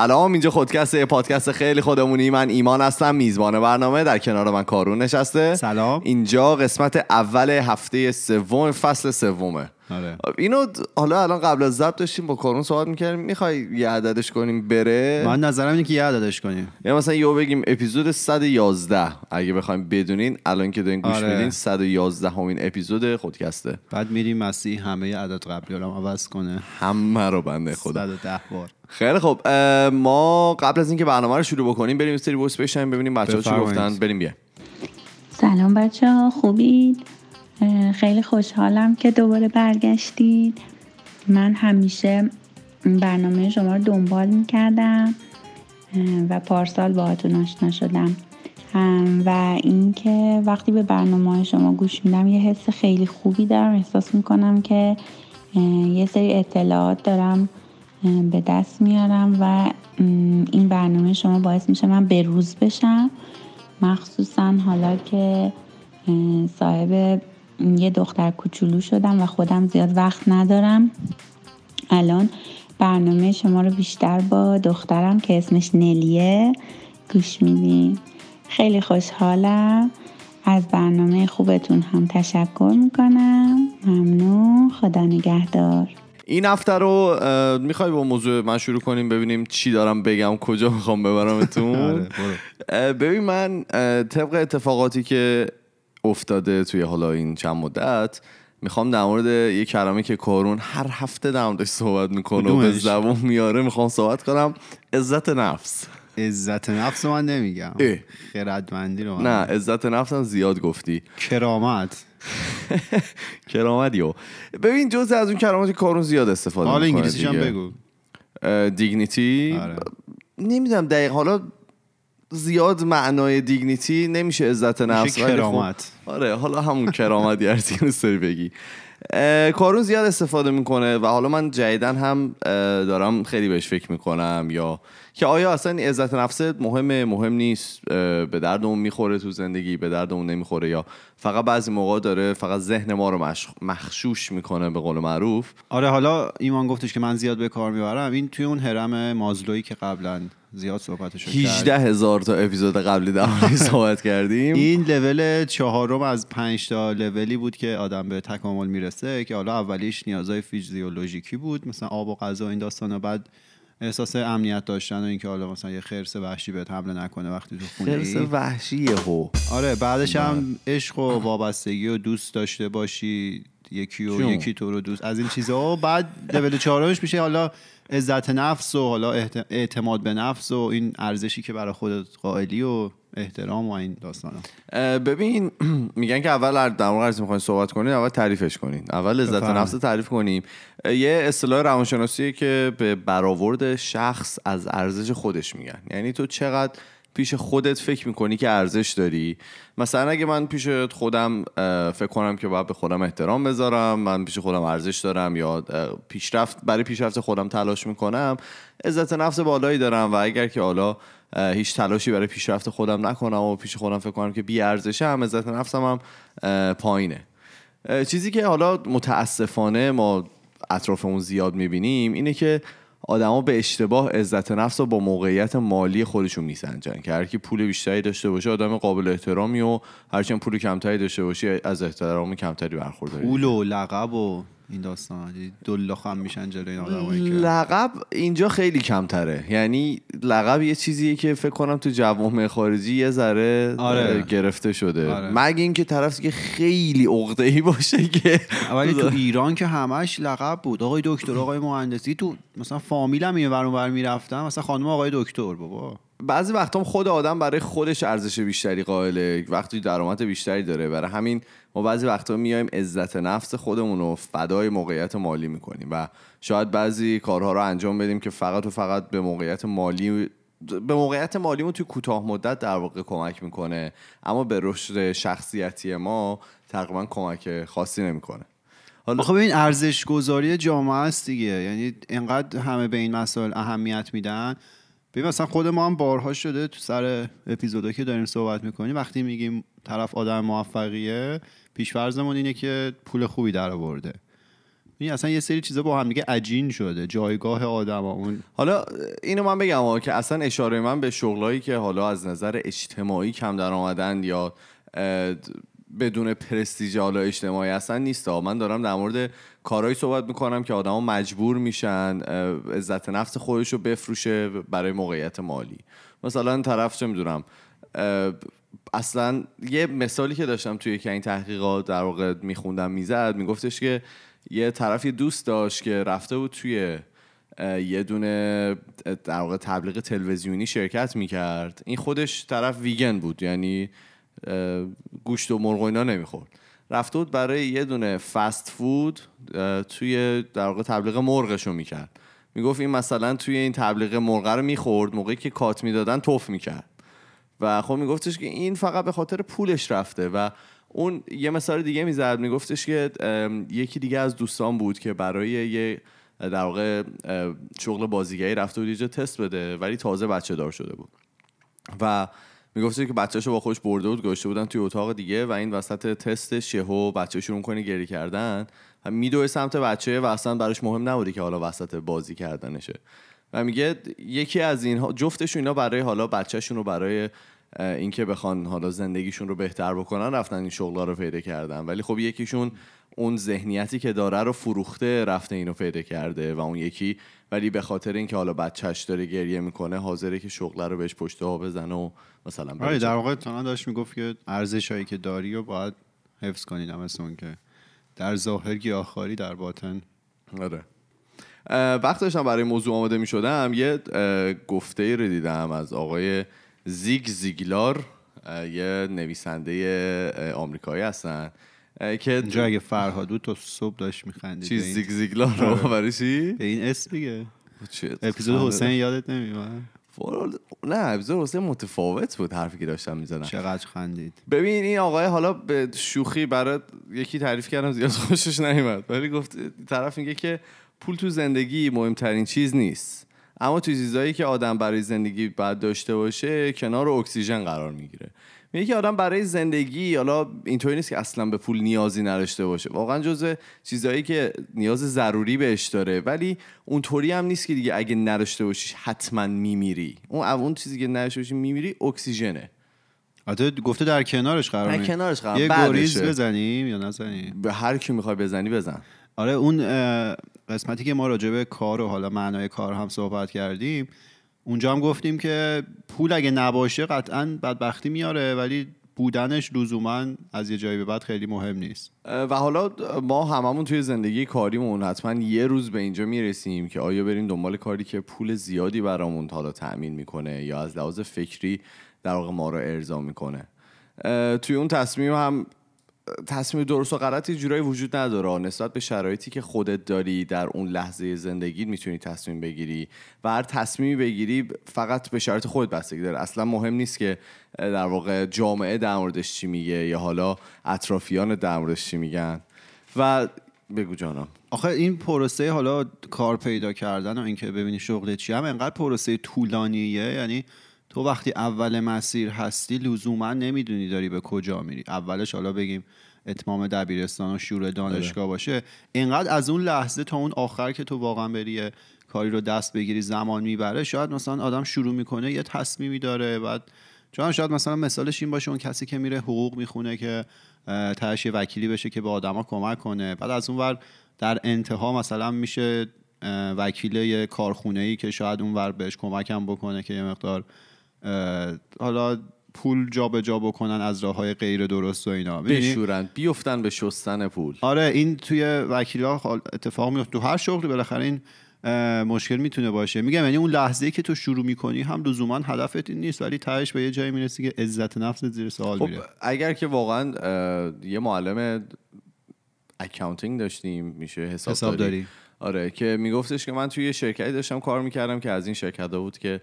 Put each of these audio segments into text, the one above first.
سلام اینجا خودکست پادکست خیلی خودمونی. من ایمان هستم میزبان برنامه. در کنار من کارون نشسته. سلام. اینجا قسمت اول هفته سوم فصل سومه. آره. اینو حالا الان قبل از ضبط داشتیم با کارون صحبت می‌کردیم. می‌خوای یه عددش کنیم بره؟ من نظرم اینه که یه عددش کنیم. یا مثلا یو بگیم اپیزود 111 اگه بخوایم بدونین الان که دارین گوش آره. میدین 111 همین اپیزود خودکسته. بعد میریم مسیح همه عدد قبلی رو عوض کنه. همه رو بنده خدا. 110 بار. خیلی خب ما قبل از اینکه برنامه رو شروع بکنیم بریم سری وایس بشنویم ببینیم بچه‌ها چی. گفتن. بریم بیا. سلام بچه ها خوبید خیلی خوشحالم که دوباره برگشتید. من همیشه برنامه شما رو دنبال می‌کردم و پارسال باهاتون آشنا شدم. و اینکه وقتی به برنامه های شما گوش میدم یه حس خیلی خوبی دارم. احساس می‌کنم که یه سری اطلاعات دارم. به دست میارم و این برنامه شما باعث میشه من بروز بشم. مخصوصا حالا که صاحب یه دختر کوچولو شدم و خودم زیاد وقت ندارم. الان برنامه شما رو بیشتر با دخترم که اسمش نلیه گوش میدیم خیلی خوشحالم. از برنامه خوبتون هم تشکر می‌کنم. ممنون. خدا نگهدار. این هفته رو می‌خوای با موضوع من شروع کنیم؟ ببینیم چی دارم بگم کجا می‌خوام ببرمتون؟ آره ببین من طبق اتفاقاتی که افتاده توی حالا این چند مدت می‌خوام در مورد یه کلمه که کارون هر هفته در موردش صحبت می‌کنه و به؟ زبون میاره می‌خوام صحبت کنم. عزت نفس. عزت نفس من نمیگم. خردمندی رو من نه عزت نفس هم زیاد گفتی. کرامت. کرامتیو ببین جزء از اون که کارون زیاد استفاده حالا می‌کنه انگلیسیش هم بگو. دیگنیتی. آره. نمی‌دونم دقیق حالا زیاد معنای دیگنیتی نمیشه عزت نفس خب- کرامت. آره حالا همون کرامت یه داری بگی. کارون زیاد استفاده می‌کنه و حالا من جدیدن هم دارم خیلی بهش فکر می‌کنم یا که آیا اصلا عزت نفس مهمه؟ مهم نیست. به دردمون می‌خوره تو زندگی به دردمون نمی‌خوره. یا فقط بعضی موقع داره فقط ذهن ما رو مخشوش می‌کنه به قول معروف. آره حالا ایمان گفتش که من زیاد به کار می‌برم. این توی اون هرم مازلویی که قبلا زیاد صحبتش رو کرد. 18 هزار تا اپیزود قبلی در صحبت کردیم. این لول چهارم از پنج تا لولی بود که آدم به تکامل می‌رسه که حالا اولیش نیازهای فیزیولوژیکی بود. مثلا آب و غذا این داستان بعد احساس امنیت داشتن و اینکه حالا مثلا یه خرس وحشی بهت حمله نکنه وقتی تو خونه خرس ای. وحشیه هو آره بعدش هم عشق و وابستگی و دوست داشته باشی. یکی و. یکی تو رو دوست. از این چیزها و بعد لول چهارمش میشه. حالا عزت نفس و حالا اعتماد به نفس و این ارزشی که برای خودت قائلی و احترام و این داستانا. ببین میگن که اول در مورد هرچی می‌خواین صحبت کنین اول تعریفش کنین. اول عزت. نفس تعریف کنیم. یه اصطلاح روانشناسیه که به برآورد شخص از ارزش خودش میگن. یعنی تو چقدر پیش خودت فکر می‌کنی که ارزش داری؟ مثلا اگه من پیش خودم فکر کنم که باید به خودم احترام بذارم من پیش خودم ارزش دارم یا پیشرفت برای پیشرفت خودم تلاش می‌کنم عزت نفس بالایی دارم و اگر که حالا هیچ تلاشی برای پیشرفت خودم نکنم و پیش خودم فکر کنم که بی ارزشم عزت نفسم هم پایینه. چیزی که حالا متاسفانه ما اطرافمون زیاد می‌بینیم اینه که آدما به اشتباه عزت نفس رو با موقعیت مالی خودشون میسنجن. که هر کی پول بیشتری داشته باشه آدم قابل احترامی و هرچند پول کمتری داشته باشی از احترام کمتری برخورداری. پول و لقب و این داستان. دلاخ هم میشن جلوی این آدمایی که لقب اینجا خیلی کمتره. یعنی لقب یه چیزیه که فکر کنم تو جوامع خارجی یه ذره آره. گرفته شده. آره. مگه اینکه طرف که خیلی عقده ای باشه که ولی تو ایران که همش لقب بود. آقای دکتر آقای مهندسی تو مثلا فامیلم ور اونور می‌رفتم مثلا خانم آقای دکتر بابا. بعضی وقتا خود آدم برای خودش ارزش بیشتری قائله. وقتی درآمد بیشتری داره. برای همین ما بعضی وقتا میایم عزت نفس خودمون رو فدای موقعیت مالی می‌کنیم و شاید بعضی کارها رو انجام بدیم که فقط و فقط به موقعیت مالی به موقعیت مالیمون توی کوتاه مدت در واقع کمک می‌کنه. اما به رشد شخصیتی ما تقریبا کمک خاصی نمی‌کنه. حالا آخه ببین ارزش گذاری جامعه است دیگه. یعنی انقدر همه به این مسائل اهمیت میدن. ببین مثلا خود ما هم بارها شده تو سر اپیزودا که داریم صحبت می‌کنیم وقتی میگیم طرف آدم موفقیه پیشفرزمون اینه که پول خوبی در آورده. این اصلا یه سری چیزا با هم دیگه عجین شده جایگاه آدم اون حالا اینو من بگم ها که اصلا اشاره من به شغلایی که حالا از نظر اجتماعی کم در آمدن یا بدون پرستیژ حالا اجتماعی اصلا نیست. من دارم در مورد کارهایی صحبت می‌کنم که آدما مجبور میشن عزت نفس خودش رو بفروشه برای موقعیت مالی مثلا طرف چه می‌دونم اصلا یه مثالی که داشتم توی که این تحقیقات در واقع میخوندم می‌زد میگفتش که یه طرف یه دوست داشت که رفته بود توی یه دونه در واقع تبلیغ تلویزیونی شرکت می‌کرد این خودش طرف ویگن بود یعنی گوشت و مرغ و اینا نمی‌خورد. رفته بود برای یه دونه فست فود توی در واقع تبلیغ مرغشو می‌کرد. می‌گفت این مثلا توی این تبلیغ مرغ رو می‌خورد موقعی که کات می‌دادن توف می‌کرد. و خب میگفتش که این فقط به خاطر پولش رفته و اون یه مثال دیگه می‌زد. میگفتش که یکی دیگه از دوستان بود که برای یه در واقع شغل بازیگری رفته بود یه تست بده ولی تازه بچه دار شده بود. و میگفتش که بچه‌شو با خودش برده بود گذاشته بودن توی اتاق دیگه و این وسط تستش یهو بچه شروع کنه گریه کردن. میدوه سمت بچه و اصلا براش مهم نبوده که حالا وسط بازی کردنشه. و میگه یکی از اینها جفتشون اینا برای حالا بچهشون رو برای اینکه بخوان حالا زندگیشون رو بهتر بکنن رفتن این شغلا رو پیدا کردن. ولی خب یکیشون اون ذهنیتی که داره رو فروخته رفته اینو پیدا کرده و اون یکی ولی به خاطر اینکه حالا بچهش داره گریه می‌کنه حاضره که شغل رو بهش پشت ها بزنه و مثلا آره. در واقع تانا داشت می‌گفت که ارزش هایی که داری رو باید حفظ کنید هم مثل اون که در ظاهر گیاهخواری در باطن. آره. وقت داشتم برای موضوع آماده می شدم یه گفته رو دیدم از آقای زیگ زیگلار یه نویسنده آمریکایی هستن. که اینجا اگه تو صبح داشت میخندید. چی زیگ زیگلار رو؟ برای چی؟ به این اسم دیگه. چه- اپیزود حسین یادت نمیاد نه اپیزود حسین متفاوت بود حرفی که داشتم می‌زدم. چقدر خندید. ببین این آقای حالا به شوخی برای یکی تعریف کردم زیاد خوشش نیومد. ولی گفت طرف میگه که پول تو زندگی مهمترین چیز نیست. اما تو چیزایی که آدم برای زندگی باید داشته باشه کنار اکسیژن قرار می‌گیره. میگه که آدم برای زندگی حالا اینطوری نیست که اصلا به پول نیازی نداشته باشه. واقعا جزء چیزایی که نیاز ضروری بهش داره. ولی اونطوری هم نیست که دیگه اگه نداشته باشیش حتما میمیری. اون اون چیزی که نداشته باشی میمیری اکسیژنه. البته گفته در کنارش قرار در کنارش قرار. یه. گریز بزنیم یا نزنیم؟ به هر کی می‌خوای بزنی بزن. آره اون قسمتی که ما راجع به کار و حالا معنای کار هم صحبت کردیم اونجا هم گفتیم که پول اگه نباشه قطعا بدبختی میاره ولی بودنش لزوما از یه جایی به بعد خیلی مهم نیست. و حالا ما هممون توی زندگی کاریمون حتما یه روز به اینجا می‌رسیم که آیا بریم دنبال کاری که پول زیادی برامون حالا تأمین می‌کنه یا از لحاظ فکری در واقع ما رو ارضا می‌کنه. توی اون تصمیم هم تصمیم درست و غلطی جورایی وجود نداره. نسبت به شرایطی که خودت داری در اون لحظه زندگی می‌تونی تصمیم بگیری و هر تصمیمی بگیری فقط به شرایط خودت بستگی داره. اصلا مهم نیست که در واقع جامعه در موردش چی میگه یا حالا اطرافیان در موردش چی میگن. و بگو جانم. آخه این پروسه حالا کار پیدا کردن و اینکه ببینی شغل چی هم انقدر پروسه طولانیه یعنی تو وقتی اول مسیر هستی لزوما نمی‌دونی داری به کجا میری. اولش حالا بگیم اتمام دبیرستان و شروع دانشگاه باشه. اینقدر از اون لحظه تا اون آخر که تو واقعا بری کاری رو دست بگیری زمان می‌بره شاید مثلا آدم شروع می‌کنه یه تصمیمی داره. بعد چون شاید مثلا مثالش این باشه اون کسی که میره حقوق می‌خونه که تهش یه وکیلی بشه که به آدما کمک کنه. بعد از اون ور در انتها مثلا میشه وکیل یه کارخونه ای که شاید اون ور بهش کمک هم بکنه که یه مقدار حالا پول جابجا جا بکنن از راه های غیر درست و اینا؟ بشورن بیفتن به شستن پول. آره این توی وکیلا اتفاق میفته تو هر شغلی بالاخره این مشکل می‌تونه باشه. میگم یعنی اون لحظه که تو شروع می‌کنی هم لزوما هدفت این نیست ولی تهش به یه جایی می‌رسی که عزت نفس زیر سوال خب میره. اگر که واقعا یه معلم اکاونتینگ داشتیم میشه حسابداری حسابداری. آره که میگفتش که من توی یه شرکتی داشتم کار می‌کردم که از این شرکت ها بود که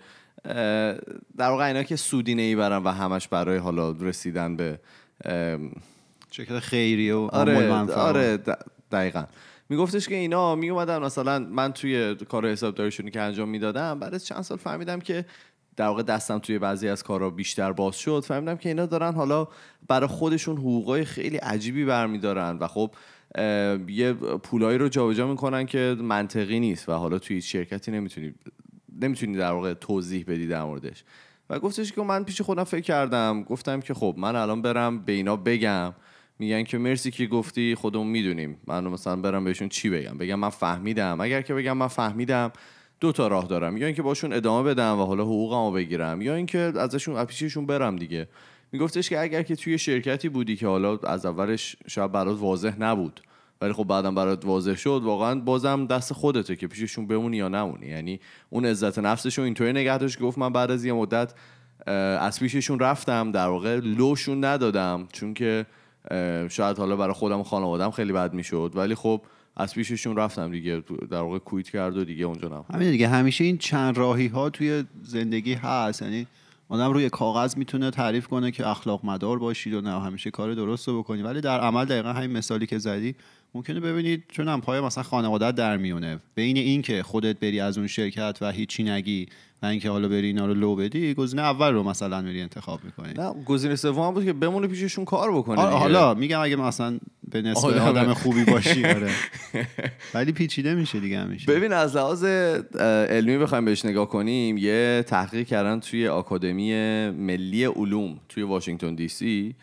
در واقع اینا که سودی نمی‌برن و همش برای حالا رسیدن به شرکت خیریه و آره. آره دقیقا میگفتش که اینا می اومدن مثلا من توی کار حسابداریشونی که انجام می‌دادم بعد از چند سال فهمیدم که در واقع دستم توی بعضی از کارها بیشتر باز شد فهمیدم که اینا دارن حالا برای خودشون حقوقای خیلی عجیبی برمیدارن و خب یه پولایی رو جابجا می‌کنن که منطقی نیست و حالا توی شرکتی نمی‌تونی نمی‌تونی در واقع توضیح بدی در موردش. و گفتش که من پیش خودم فکر کردم. گفتم که خب من الان برم به اینا بگم. میگن که مرسی که گفتی خودمون می‌دونیم. من مثلا برم بهشون چی بگم؟ بگم من فهمیدم. اگر که بگم من فهمیدم دو تا راه دارم. یا اینکه باشون ادامه بدم و حالا حقوقمو بگیرم. یا اینکه ازشون پیششون برم دیگه. میگفتش که اگر که توی شرکتی بودی که حالا از اولش شاید برات واضح نبود. ولی خب بعدم برات واضح شد واقعا بازم دست خودته که پیششون بمونی یا نمونی. یعنی اون عزت نفسشون اینطوری نگه داشت گفت من بعد از یه مدت از پیششون رفتم در واقع لوشون ندادم چون که شاید حالا برای خودم و خانوادم خیلی بد می‌شد. ولی خب از پیششون رفتم دیگه در واقع کویت کرد و دیگه اونجا نم همین دیگه همیشه این چند راهی ها توی زندگی هست. یعنی آدم روی کاغذ می‌تونه تعریف کنه که اخلاق مدار باشید و نه همیشه کار درست رو بکنی ولی در عمل دقیقا همین مثالی که زدی ممکنه ببینید چون هم پای مثلا خانواده در میونه. بین این که خودت بری از اون شرکت و هیچی نگی و اینکه حالا بری اینا رو لو بدی گزینه اول رو مثلا میری انتخاب می‌کنی. نه گزینه سوم بود که بمونه پیششون کار بکنه آره حالا میگم اگه مثلا به نسبت آره آدم خوبی باشی آره. ولی پیچیده میشه دیگه همیشه. ببین از لحاظ علمی بخوایم بهش نگاه کنیم یه تحقیق کردن توی آکادمی ملی علوم توی واشنگتن دی سی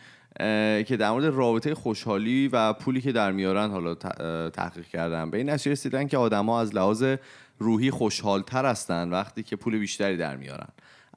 که در مورد رابطه خوشحالی و پولی که در میارن حالا تحقیق کردن. به این نتیجه رسیدن که آدما از لحاظ روحی خوشحالتر هستن وقتی که پول بیشتری در میارن.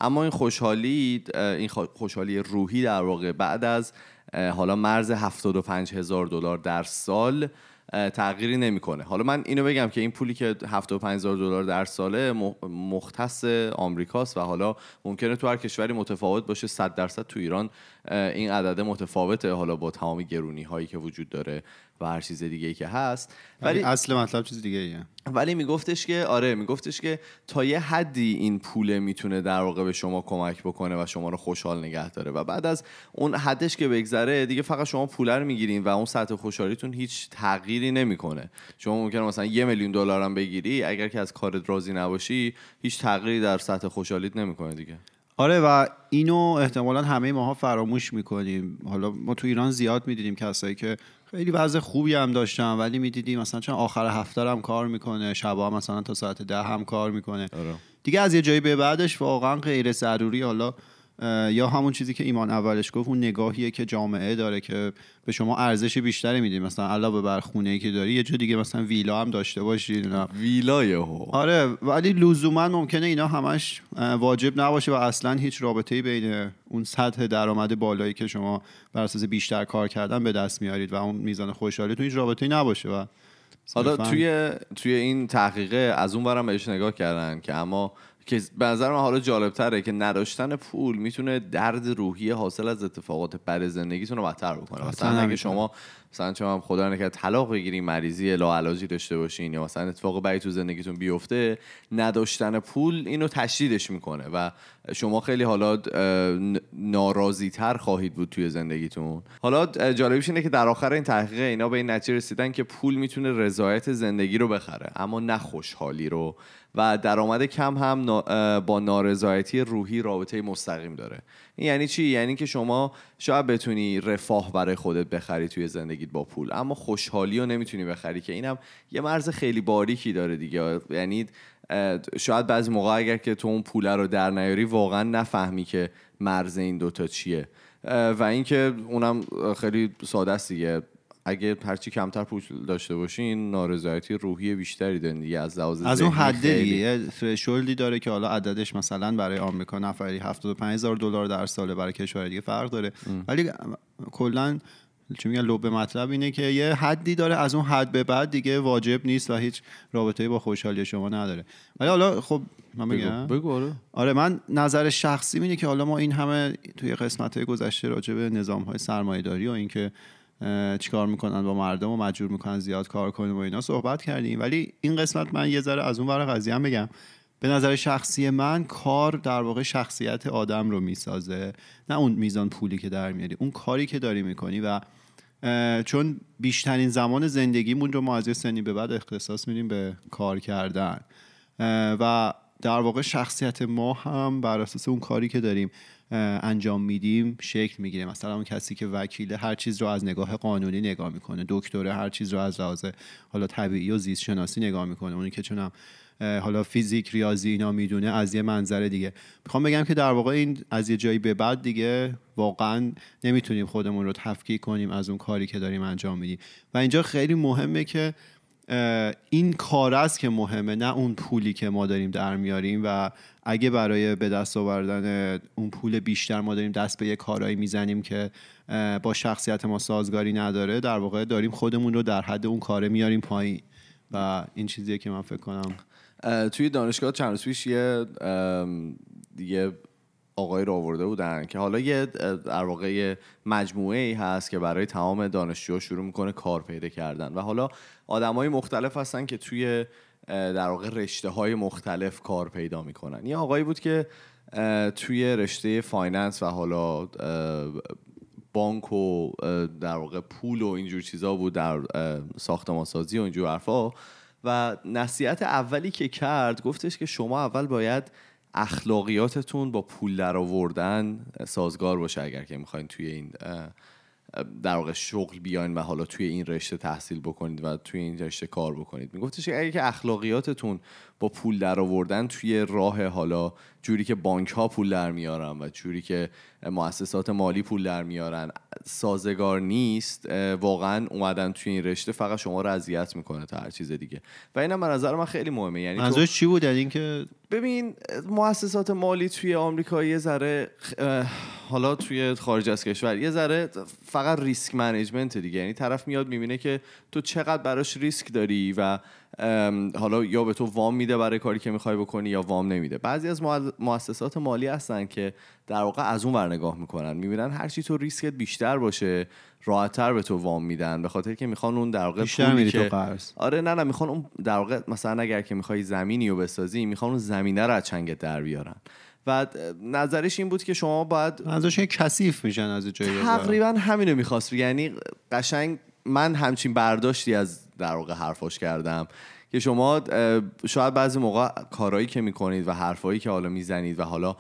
اما این خوشحالی این خوشحالی روحی در واقع بعد از حالا مرز 75 هزار دلار در سال تغییری نمی‌کنه. حالا من اینو بگم که این پولی که 75000 دلار در ساله مختص آمریکاست و حالا ممکنه تو هر کشوری متفاوت باشه. 100 درصد تو ایران این عدد متفاوته حالا با تمام گرونی هایی که وجود داره. و هر چیز دیگه ای که هست. ولی اصل مطلب چیز دیگه ایه. ولی میگفتش که آره میگفتش که تا یه حدی این پوله می‌تونه در واقع به شما کمک بکنه و شما رو خوشحال نگه داره. و بعد از اون حدش که بگذره دیگه فقط شما پوله رو می‌گیرین و اون سطح خوشحالیتون هیچ تغییری نمی‌کنه. شما ممکنه مثلا یه میلیون دلار هم بگیری اگر که از کارت راضی نباشی هیچ تغییری در سطح خوشحالیت نمی‌کنه دیگه. آره و اینو احتمالا همه ماها فراموش می‌کنیم. حالا ما تو ایران زیاد می‌دیدیم کسایی که خیلی وضع خوبی هم داشتن ولی می‌دیدیم مثلا چون آخر هفته هم کار می‌کنه شبا مثلا تا ساعت ده هم کار می‌کنه آره. دیگه از یه جایی به بعدش واقعا غیر ضروری حالا یا همون چیزی که ایمان اولش گفت اون نگاهیه که جامعه داره که به شما ارزش بیشتری میدیم مثلا علاوه بر خونه ای که داری یه جا دیگه مثلا ویلا هم داشته باشی ویلای آره ولی لزوما ممکنه اینا همش واجب نباشه و اصلا هیچ رابطه بین اون سطح درآمد بالایی که شما بر اساس بیشتر کار کردن به دست میارید و اون میزان خوشحالی تو هیچ رابطه نباشه و حالا توی توی این تحقیقه از اون برم بهش نگاه کردن که اما که به نظر من حالا جالب تره که نداشتن پول می‌تونه درد روحی حاصل از اتفاقات بد زندگیتون رو بدتر بکنه. مثلا اگه شما مثلا چون خدا نکرد طلاق بگیرین مریضی لاعلاجی داشته باشین یا مثلا اتفاق بدی تو زندگیتون بیفته نداشتن پول اینو تشدیدش می‌کنه و شما خیلی حالا ناراضی تر خواهید بود توی زندگیتون. حالا جالبیش اینه که در آخر این تحقیق اینا به این نتیجه رسیدن که پول می‌تونه رضایت زندگی رو بخره اما نه خوشحالی رو و درآمد کم هم با نارضایتی روحی رابطه مستقیم داره. این یعنی چی؟ یعنی که شما شاید بتونی رفاه برای خودت بخری توی زندگیت با پول. اما خوشحالی رو نمی‌تونی بخری که اینم یه مرز خیلی باریکی داره دیگه. یعنی شاید بعضی موقع اگر که تو اون پوله رو در نیاری واقعا نفهمی که مرز این دوتا چیه. و اینکه اونم خیلی ساده است دیگه. اگه هرچی کمتر پول داشته باشین نارضایتی روحی بیشتری دارین دیگه. از لحاظ از اون حد دیگه داره که حالا عددش مثلا برای آمریکا نفری 75000 دلار در ساله برای کشور دیگه فرق داره. ولی کلا چون میگن لب مطلب اینه که یه حدی داره از اون حد به بعد دیگه واجب نیست و هیچ رابطه با خوشحالی شما نداره. ولی حالا خب من بگم بگو آره. آره من نظر شخصی اینه که حالا ما این همه توی قسمت های گذشته راجع به نظام های سرمایه‌داری و اینکه چیکار می‌کنن با مردم و مجبور می‌کنن زیاد کار کنیم و اینا صحبت کردیم. ولی این قسمت من یه ذره از اون ور قضیه هم بگم. به نظر شخصی من کار در واقع شخصیت آدم رو می‌سازه نه اون میزان پولی که در میاری اون کاری که داری می‌کنی و چون بیشترین زمان زندگیمون رو ما از سنی به بعد اختصاص میدیم به کار کردن. و در واقع شخصیت ما هم بر اساس اون کاری که داریم انجام میدیم شکل می‌گیره. مثلا اون کسی که وکیله هر چیز رو از نگاه قانونی نگاه می‌کنه دکتره هر چیز رو از لحاظ حالا طبیعی و زیست شناسی نگاه می‌کنه. اونی که چونم حالا فیزیک ریاضی اینا می‌دونه از یه منظر دیگه. می‌خوام بگم که در واقع این از یه جایی به بعد دیگه واقعا نمی‌تونیم خودمون رو تفکیک کنیم از اون کاری که داریم انجام میدیم. و اینجا خیلی مهمه که این کار است که مهمه نه اون پولی که ما داریم در میاریم. و اگه برای به دست آوردن اون پول بیشتر ما داریم دست به یه کارایی می‌زنیم که با شخصیت ما سازگاری نداره در واقع داریم خودمون رو در حد اون کاره میاریم پایین. و این چیزیه که من فکر کنم توی دانشگاه چند پیش یه دیگه آقای رو آورده بودن که حالا یه در واقع مجموعه ای هست که برای تمام دانشجوها شروع می‌کنه کار پیدا کردن. و حالا های مختلف هستن که توی در واقع رشته های مختلف کار پیدا می‌کنن. یه آقایی بود که توی رشته finance و حالا بانک و در واقع پول و اینجور چیزا بود در ساختمان سازی و اینجور حرفا و نصیحت اولی که کرد گفتش که شما اول باید اخلاقیاتتون با پول در آوردن سازگار باشه اگر که می‌خواین توی این در واقع شغل بیاین و حالا توی این رشته تحصیل بکنید و توی این رشته کار بکنید. میگفتش اگه که اخلاقیاتتون با پول در آوردن توی راه حالا جوری که بانک ها پول در میارن و جوری که مؤسسات مالی پول در میارن سازگار نیست واقعا اومدن توی این رشته فقط شما رو اذیت می‌کنه تا هر چیز دیگه. و اینم به نظر من خیلی مهمه. یعنی منظورش چی بود؟ اینکه ببین مؤسسات مالی توی آمریکا یه ذره حالا توی خارج از کشور یه ذره فقط ریسک منیجمنت دیگه. یعنی طرف میاد می‌بینه که تو چقدر براش ریسک داری و حالا یا به تو وام میده برای کاری که می‌خوای بکنی یا وام نمیده. بعضی از مؤسسات مالی هستن که در واقع از اون ور نگاه می‌کنن. می‌بینن هر چی تو ریسکت بیشتر باشه راحتتر به تو وام میدن. به خاطر که می‌خوان اون در واقع پولی که آره نه نه می‌خوان اون در واقع مثلا اگر که می‌خوای زمینی رو بسازی می‌خوان اون زمینه رو از چنگت در بیارن. و نظرش این بود که شما باید ازش کثیف میشن از جایی تقریبا همینو می‌خواست. یعنی قشنگ من همچین برداشتی از در واقع حرفاش کردم. که شما شاید بعضی موقع کارهایی که می‌کنید و حرفایی که حالا می‌زنید و حالا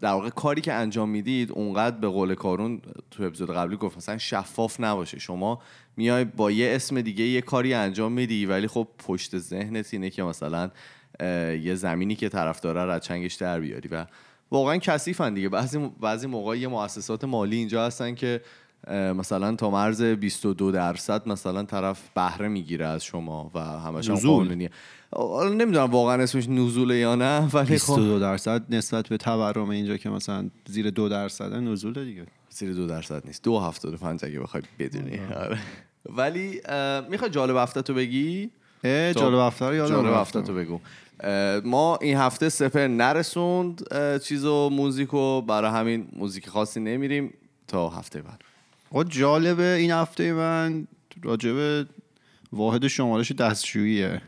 در واقع کاری که انجام می‌دید اونقدر به قول کارون تو اپیزود قبلی گفت مثلا شفاف نباشه. شما میای با یه اسم دیگه یه کاری انجام میدی ولی خب پشت ذهنت اینه که مثلا یه زمینی که طرف داره چنگش در بیاری. و واقعا کثیفن دیگه. بعضی بعضی موقع یه مؤسسات مالی اینجا هستن که مثلا تا مرز 22 درصد مثلا طرف بهره می‌گیره از شما و همش هم قانونیه. نمی‌دونم واقعا اسمش نزوله یا نه ولی 22 خب درصد نسبت به تورم اینجا که مثلا زیر دو درصد نزوله دیگه. زیر دو درصد نیست. دو هفتاد پنج اگه بخوای بدونی. آره. ولی می‌خوای جالب هفته تو بگی جالب هفته رو جالب هفته تو بگو. ما این هفته سپر نرسوند چیز و موزیکو برای همین موزیک خاصی نمیریم تا هفته بعد. آقا جالبه این هفته من راجب واحد شمارش دستشوییه.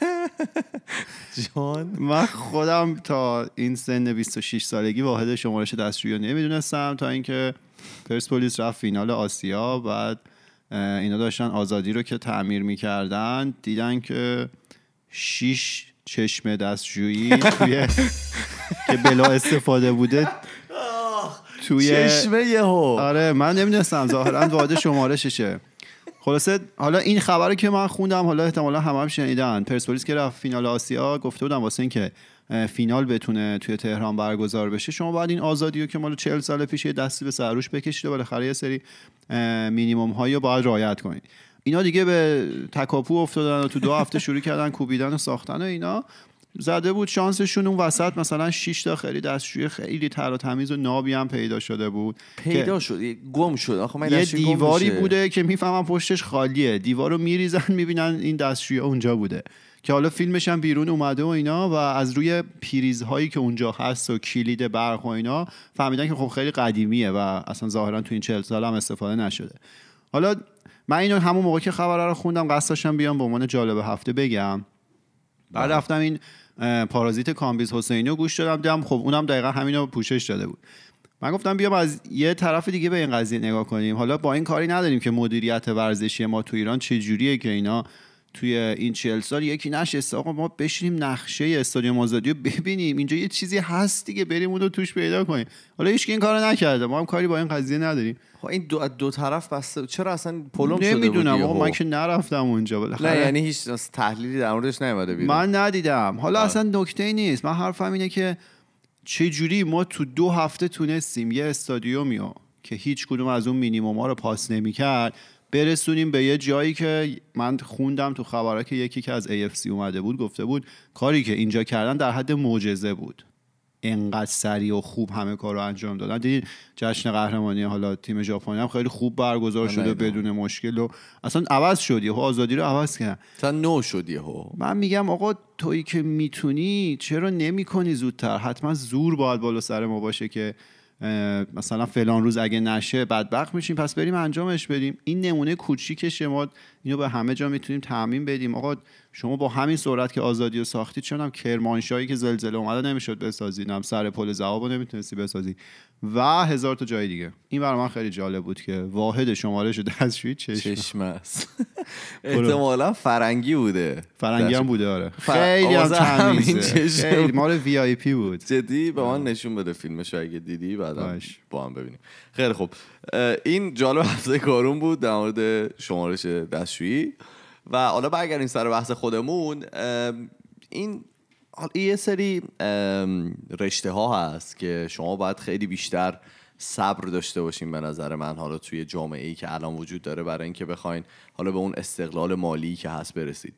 جان. من خودم تا این سن 26 سالگی واحد شمارش دستشویی رو نمی‌دونستم تا اینکه پرسپولیس رفت فینال آسیا بعد اینا داشتن آزادی رو که تعمیر می‌کردن دیدن که شیش چشم دستشویی توی که بلا استفاده بوده توی چشمه یهو. آره من نمی‌دونستم ظاهرا واحد شمارششه خلاصه حالا این خبری که من خوندم حالا احتمالا هم هم شنیدن. پرسپولیس که رفت فینال آسیا گفته بودم واسه اینکه فینال بتونه توی تهران برگزار بشه. شما باید این آزادی رو که مال 40 سال پیش یه دستی به سروش بکشید و بالاخره یه سری مینیمم هایی رو باید رعایت کنید. اینا دیگه به تکاپو افتادن و تو دو هفته شروع کردن کوبیدن و ساختن و اینا. زده بود شانسشون اون وسط مثلا 6 تا خیلی دستشوی خیلی تر و تمیز و نابی هم پیدا شده بود پیدا شد. گم شد. آخه یه دیواری بوده که می‌فهمم پشتش خالیه. دیوارو میریزن می‌بینن این دستشوی اونجا بوده. که حالا فیلمش هم بیرون اومده و اینا و از روی پیریزهایی که اونجا هست و کلید برق و اینا فهمیدن که خب خیلی قدیمیه و اصلا ظاهرا تو این 40 سال هم استفاده نشده. حالا من اینو همون موقع که خبر رو خوندم قصد داشتم بیام به عنوان جالب هفته بگم. بعد بله. رفتم این پارازیت کامبیز حسینی رو گوش دادم دیدم خب اونم دقیقا همینو پوشش داده بود. من گفتم بیام از یه طرف دیگه به این قضیه نگاه کنیم. حالا با این کاری نداریم که مدیریت ورزشی ما تو ایران چه جوریه که اینا توی این چهل سال یکی نشسته آقا ما بشینیم نقشه استادیوم آزادی رو ببینیم. اینجا یه چیزی هست دیگه بریم اون رو توش پیدا کنیم. حالا هیچ این کارو نکرده. ما هم کاری با این قضیه نداریم. خب این دو, دو طرف بسته. چرا اصلا پلم شده نمی‌دونم. آقا من که نرفتم اونجا. نه یعنی هیچ تحلیلی در موردش نیومده بیرون. من ندیدم. حالا اصلا نکته نیست. من حرفم اینه که چه جوری ما تو دو هفته تونستیم یه استادیومیو که هیچ کدوم از اون مینیموم ها رو پاس نمی‌کرد برسونیم به یه جایی که من خوندم تو خبرها که یکی که از AFC اومده بود گفته بود کاری که اینجا کردن در حد معجزه بود. انقدر سریع و خوب همه کار رو انجام دادن. دیدین جشن قهرمانی حالا تیم ژاپنی هم خیلی خوب برگزار شده بدون مشکل و اصلا عوض شد یهو آزادی رو عوض کرد. اصلا نو شد یهو. من میگم آقا تویی که می‌تونی چرا نمی‌کنی زودتر؟ حتما زور باید بالا سر ما باشه که مثلا فلان روز اگه نشه بدبخت میشیم پس بریم انجامش بدیم. این نمونه کوچیک شما اینو به همه جا می‌تونیم تعمین بدیم. آقا شما با همین سرعت که آزادی رو ساختید چون هم کرمانشاهی که زلزله اومده نمی‌شد بسازی هم سر پل زواب نمی‌تونستی بسازی. و هزار تا جای دیگه. این برای من خیلی جالب بود که واحد شماره شده دستشویی چشم. چشم است. احتمالا فرنگی بوده. فرنگی هم بوده آره. خیلی هم تمیزه. خیلی. مال وی آی پی بود. جدی؟ به من نشون بده فیلمشو اگه دیدی بعدا با هم ببینیم. خیلی خوب. این جالب هفته کارون بود در مورد شمارش دستشویی. و حالا برگردیم سر بحث خودمون این یه سری رشته ها هست که شما باید خیلی بیشتر صبر داشته باشین به نظر من حالا توی جامعه ای که الان وجود داره برای اینکه بخواین حالا به اون استقلال مالی که هست برسید.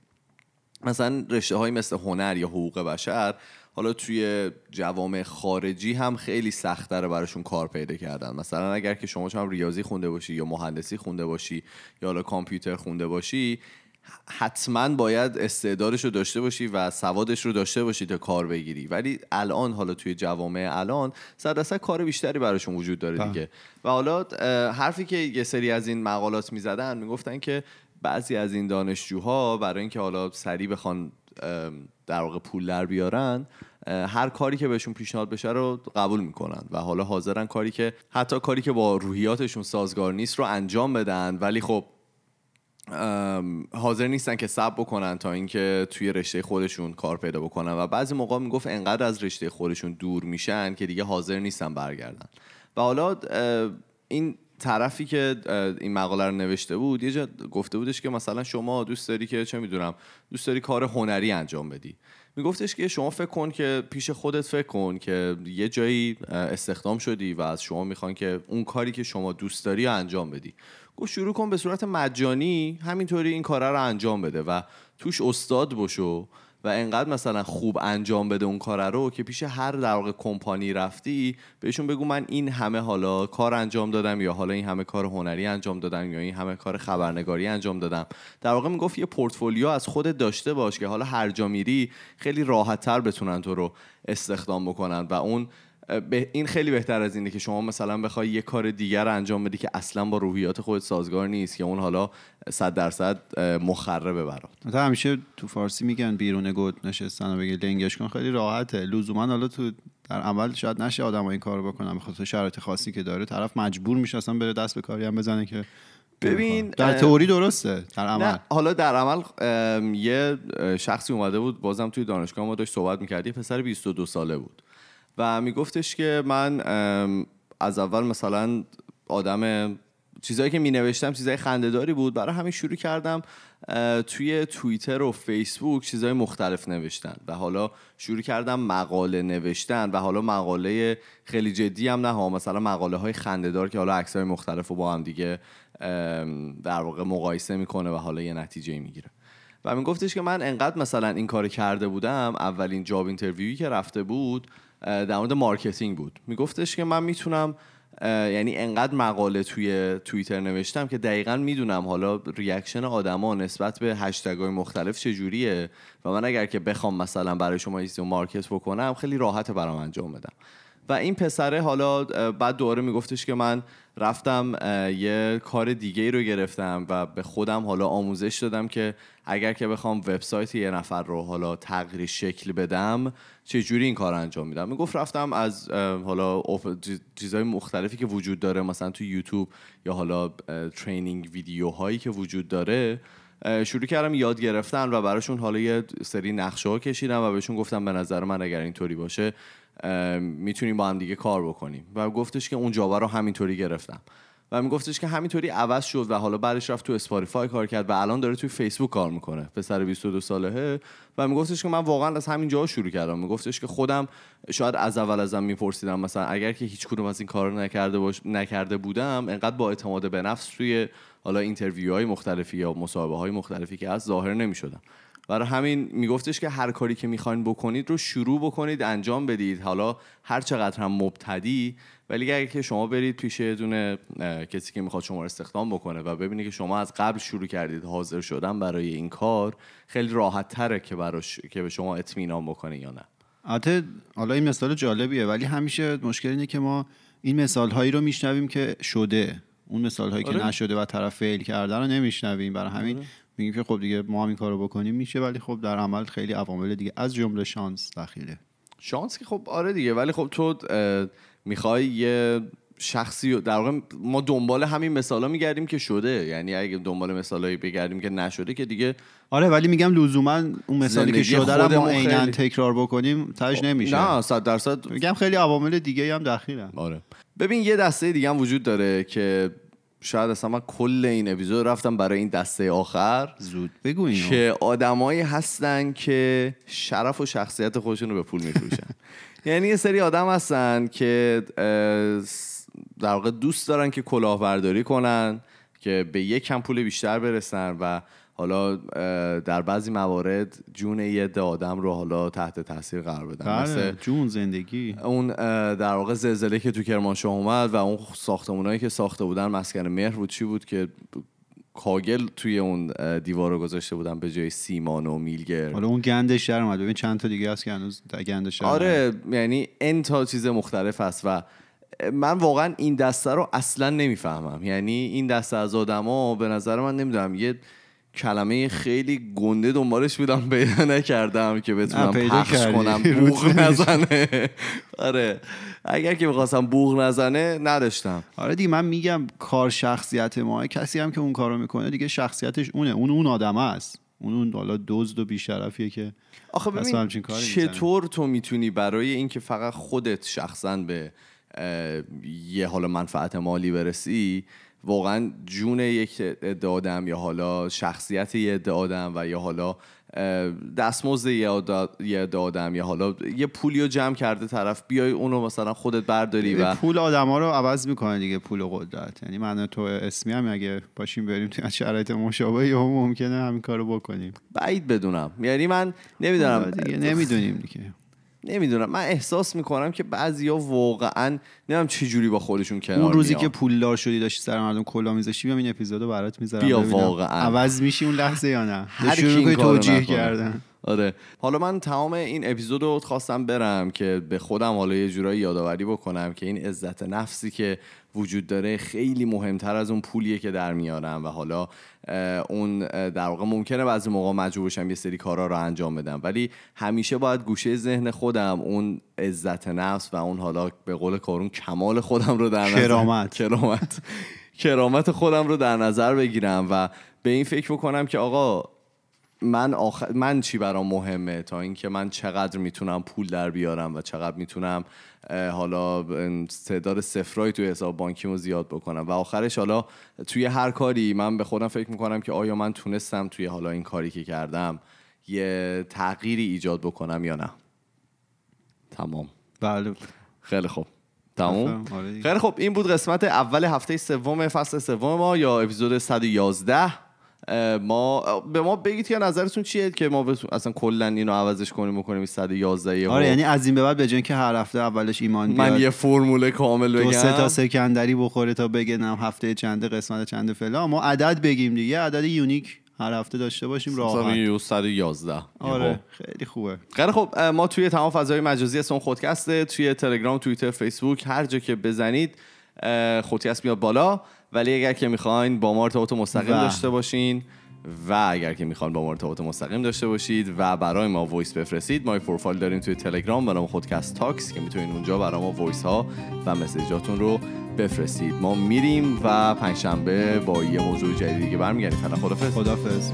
مثلا رشته های مثل هنر یا حقوق بشر حالا توی جوامع خارجی هم خیلی سخت داره براشون کار پیدا کردن. مثلا اگر که شما هم ریاضی خونده باشی یا مهندسی خونده باشی یا حالا کامپیوتر خونده باشی حتما باید استعدادش رو داشته باشی و سوادش رو داشته باشی تا کار بگیری. ولی الان حالا توی جوامع الان صد کار بیشتری براشون وجود داره بله. دیگه. و حالا حرفی که یه سری از این مقالات می‌زدن می‌گفتن که بعضی از این دانشجوها برای اینکه حالا سریع بخوان در واقع پول در بیارن هر کاری که بهشون پیشنهاد بشه رو قبول می‌کنن. و حالا حاضرن کاری که حتی کاری که با روحیاتشون سازگار نیست رو انجام بدن. ولی خب حاضر نیستن که سب بکنن تا اینکه توی رشته خودشون کار پیدا بکنن و بعضی موقع می‌گفت انقدر از رشته خودشون دور میشن که دیگه حاضر نیستن برگردن. و حالا این طرفی که این مقاله رو نوشته بود یه جا گفته بودش که مثلا شما دوست داری که چه می‌دونم دوست داری کار هنری انجام بدی. میگفتش که شما فکر کن که پیش خودت فکر کن که یه جایی استخدام شدی و از شما می‌خوان که اون کاری که شما دوست داری انجام بدی. گفت شروع کن به صورت مجانی همینطوری این کارا رو انجام بده و توش استاد بشو و انقدر مثلا خوب انجام بده اون کار رو که پیش هر در واقع کمپانی رفتی بهشون بگو من این همه حالا کار انجام دادم یا حالا این همه کار هنری انجام دادم یا این همه کار خبرنگاری انجام دادم. در واقع می‌گفت یه پورتفولیو از خودت داشته باش که حالا هر جا میری خیلی راحت تر بتونن تو رو استخدام بکنن و اون این خیلی بهتر از اینه که شما مثلا بخوای یه کار دیگر انجام بدی که اصلا با روحیات خودت سازگار نیست که اون حالا صد درصد مخربه برات. تا همیشه تو فارسی میگن بیرون گود نشستن و بگی لنگش کن خیلی راحته. لزوما حالا تو در عمل شاید نشه آدم این کارو بکنن بخاطر شرایط خاصی که داره. طرف مجبور میشه اصلا بره دست به کاری هم بزنه که ببین در تئوری درسته در عمل. حالا در عمل یه شخصی اومده بود بازم توی دانشگاه ما داشت صحبت می‌کردی پسر 22 ساله بود. و میگفتش که من از اول مثلا آدم چیزایی که می نوشتم چیزای خندهداری بود. برای همین شروع کردم توی توییتر و فیسبوک چیزای مختلف نوشتن. و حالا شروع کردم مقاله نوشتن و حالا مقاله خیلی جدی هم نه مثلا مقاله های خندهدار که حالا عکسای مختلف رو با هم دیگه در واقع مقایسه می‌کنه و حالا یه نتیجه می‌گیره. و من گفتش که من انقدر مثلا این کار کرده بودم اولین جاب اینترویوی که رفته بود در مورد marketing بود. میگفتش که من می‌تونم یعنی انقدر مقاله توی توییتر نوشتم که دقیقا می‌دونم حالا reaction آدما نسبت به هشتگ های مختلف چجوریه و من اگر که بخوام مثلا برای شما ایزیو market بکنم خیلی راحت برام انجام بدم. و این پسره حالا بعد دوباره میگفتش که من رفتم یه کار دیگه ای رو گرفتم و به خودم حالا آموزش دادم که اگر که بخوام وبسایت یه نفر رو حالا تغییر شکل بدم چه جوری این کار انجام میدم؟ می‌گفت رفتم از حالا چیزهای مختلفی که وجود داره مثلا تو یوتیوب یا حالا training ویدیوهایی که وجود داره شروع کردم یاد گرفتن و براشون حالا یه سری نقشه ها کشیدم و بهشون گفتم به نظر من اگر اینطوری باشه می‌تونیم با هم دیگه کار بکنیم. و گفتش که اون job رو همینطوری گرفتم. و میگفتش که همینطوری عوض شد و حالا بعدش رفت تو Spotify کار کرد و الان داره توی فیسبوک کار می‌کنه پسر 22 سالهه. و میگفتش که من واقعا از همین جا شروع کردم. میگفتش که خودم شاید از اول ازم میپرسیدم مثلا اگر که هیچ کدوم از این کار نکرده باش... نکرده بودم انقدر با اعتماد به نفس توی حالا اینترویوهای مختلفی یا مصاحبه های مختلفی که از ظاهر نمی‌شدم برای همین میگفتش که هر کاری که می‌خواین بکنید رو شروع بکنید انجام بدید. حالا هر چقدر هم مبتدی ولی اگر که شما برید پیش دونه کسی که می‌خواد شما رو استخدام بکنه و ببینید که شما از قبل شروع کردید حاضر شدن برای این کار خیلی راحت تره که براش که به شما اطمینان بکنه یا نه. البته حالا این مثال جالبیه ولی همیشه مشکل اینه که ما این مثال هایی رو میشنویم که شده. اون مثال هایی که آره. نشده و طرف فیل کرده رو نمیشنویم. برای همین آره. میگیم که خب دیگه ما هم این کارو بکنیم میشه. ولی خب در عمل خیلی عوامل دیگه. از جمله شانس دخیله. شانس که خب آره دیگه. ولی خب تو می‌خوای یه شخصی در واقع ما دنبال همین مثالا میگردیم که شده. یعنی اگه دنبال مثالایی بگردیم که نشده که دیگه آره ولی میگم لزوما اون مثالی که شده رو ما عینا خیلی- تکرار بکنیم تاش نمیشه. نه صد درصد میگم خیلی عوامل دیگه هم دخیلن. آره. ببین یه دسته دیگه هم وجود داره که شاید اصلا من کل این اپیزود رفتم برای این دسته آخر. زود بگو اینو. که آدمایی هستن که شرف و شخصیت خودشون رو به پول میفروشن. یعنی یه سری آدم هستن که در واقع دوست دارن که کلاهبرداری کنن که به یک کم پول بیشتر برسن و حالا در بعضی موارد جون یه عده آدم رو حالا تحت تاثیر قرار بدن. مثل بله جون زندگی. اون در واقع زلزله که تو کرمانشاه اومد و اون ساختمونایی که ساخته بودن مسکن مهر بود چی بود که کاگل توی اون دیوار رو گذاشته بودن به جای سیمان و میلگر. حالا اون گندش در اومد. ببین چند تا دیگه هست که هنوز گندش در. آره یعنی این تا چیز مختلف هست و من واقعا این دسته رو اصلا نمی‌فهمم. یعنی این دسته از آدما به نظر من نمی‌دونم. یه کلمه خیلی گنده دنبالش بودم پیدا نکردم که بتونم پخش. کنم. بوغ نزنه. آره. اگر که می‌خواستم بوغ نزنه نداشتم. آره دیگه من میگم کار شخصیت ما. کسی هم که اون کارو می‌کنه دیگه شخصیتش اونه. اون اون آدم است. اون اون حالا دزد و بیشرفیه که آخه ببین. چطور تو می‌تونی برای اینکه فقط خودت شخصا به یه حالا منفعت مالی برسی واقعا جون یک عده آدم یا حالا شخصیت یه عده آدم و یا حالا دستمزد یه آدم یا حالا یه پولی رو جمع کرده طرف بیای اونو مثلا خودت برداری و پول آدما رو عوض می‌کنه دیگه پول و قدرت. یعنی من تو اسمی هم اگه باشیم بریم توی شرایط مشابه یا ممکنه همین کارو بکنیم. بعید بدونم. یعنی من نمی‌دونم. دیگه نمی‌دونیم دیگه. نمی‌دونم من احساس می‌کنم که بعضیا واقعا نمی‌دونم چه جوری با خودشون کنار اون روزی میان. که پولدار شدی داشتی سر مردم کلا میذاشتی بیام این اپیزودو برات می‌ذارم بیا ببینم واقعا. عوض میشی اون لحظه یا نه هر شروع کی توجیه. کردن آره حالا من تمام این اپیزود رو خواستم برم که به خودم حالا یه جورایی یادآوری بکنم که این عزت نفسی که وجود داره خیلی مهمتر از اون پولیه که در میارم و حالا اون در واقع ممکنه بعضی موقع مجبور بشم یه سری کارا رو انجام بدم ولی همیشه باید گوشه ذهن خودم اون عزت نفس و اون حالا به قول کارون کمال خودم رو در نظر کرامت. کرامت کرامت خودم رو در نظر بگیرم و به این فکر بکنم که آقا من آخر... من چی برام مهمه تا اینکه من چقدر می‌تونم پول در بیارم و چقدر می‌تونم حالا تعداد صفرایی توی حساب بانکیمو زیاد بکنم. و آخرش حالا توی هر کاری من به خودم فکر می‌کنم که آیا من تونستم توی حالا این کاری که کردم یه تغییری ایجاد بکنم یا نه. تمام. بله. خیلی خوب. تمام؟ آره. خیلی خب این بود قسمت اول هفته سوم فصل سوم ما یا اپیزود 111 اه، ما به ما بگید که نظرتون چیه که ما. اصلا کلا اینو عوضش کنیم و کنیم این 111 یه آره یعنی از این به بعد به اینکه هر هفته اولش ایمان من بیاد یه فرمول کامل بگم دو سه تا سکندری بخوره تا بگه نم هفته چنده قسمت چنده فلان. ما عدد بگیم دیگه عدد unique هر هفته داشته باشیم راحت. یه 111 آره خیلی خوبه. خیلی خب ما توی تمام فضای مجازی اسم خودکسته توی تلگرام توییتر فیسبوک هر جا که بزنید خودکست میاد بالا. ولی اگر که می‌خواین با ما ارتباط مستقیم و. داشته باشین و اگر که می‌خواین با ما ارتباط مستقیم داشته باشید و برای ما voice بفرستید ما یک پروفایل داریم توی تلگرام نام خودکست talks که می‌تونین اونجا برای ما voice ها و مسیجاتون رو بفرستید. ما میریم و پنجشنبه با یه موضوع جدیدی که برمیگردیم. خدافظ خدافظ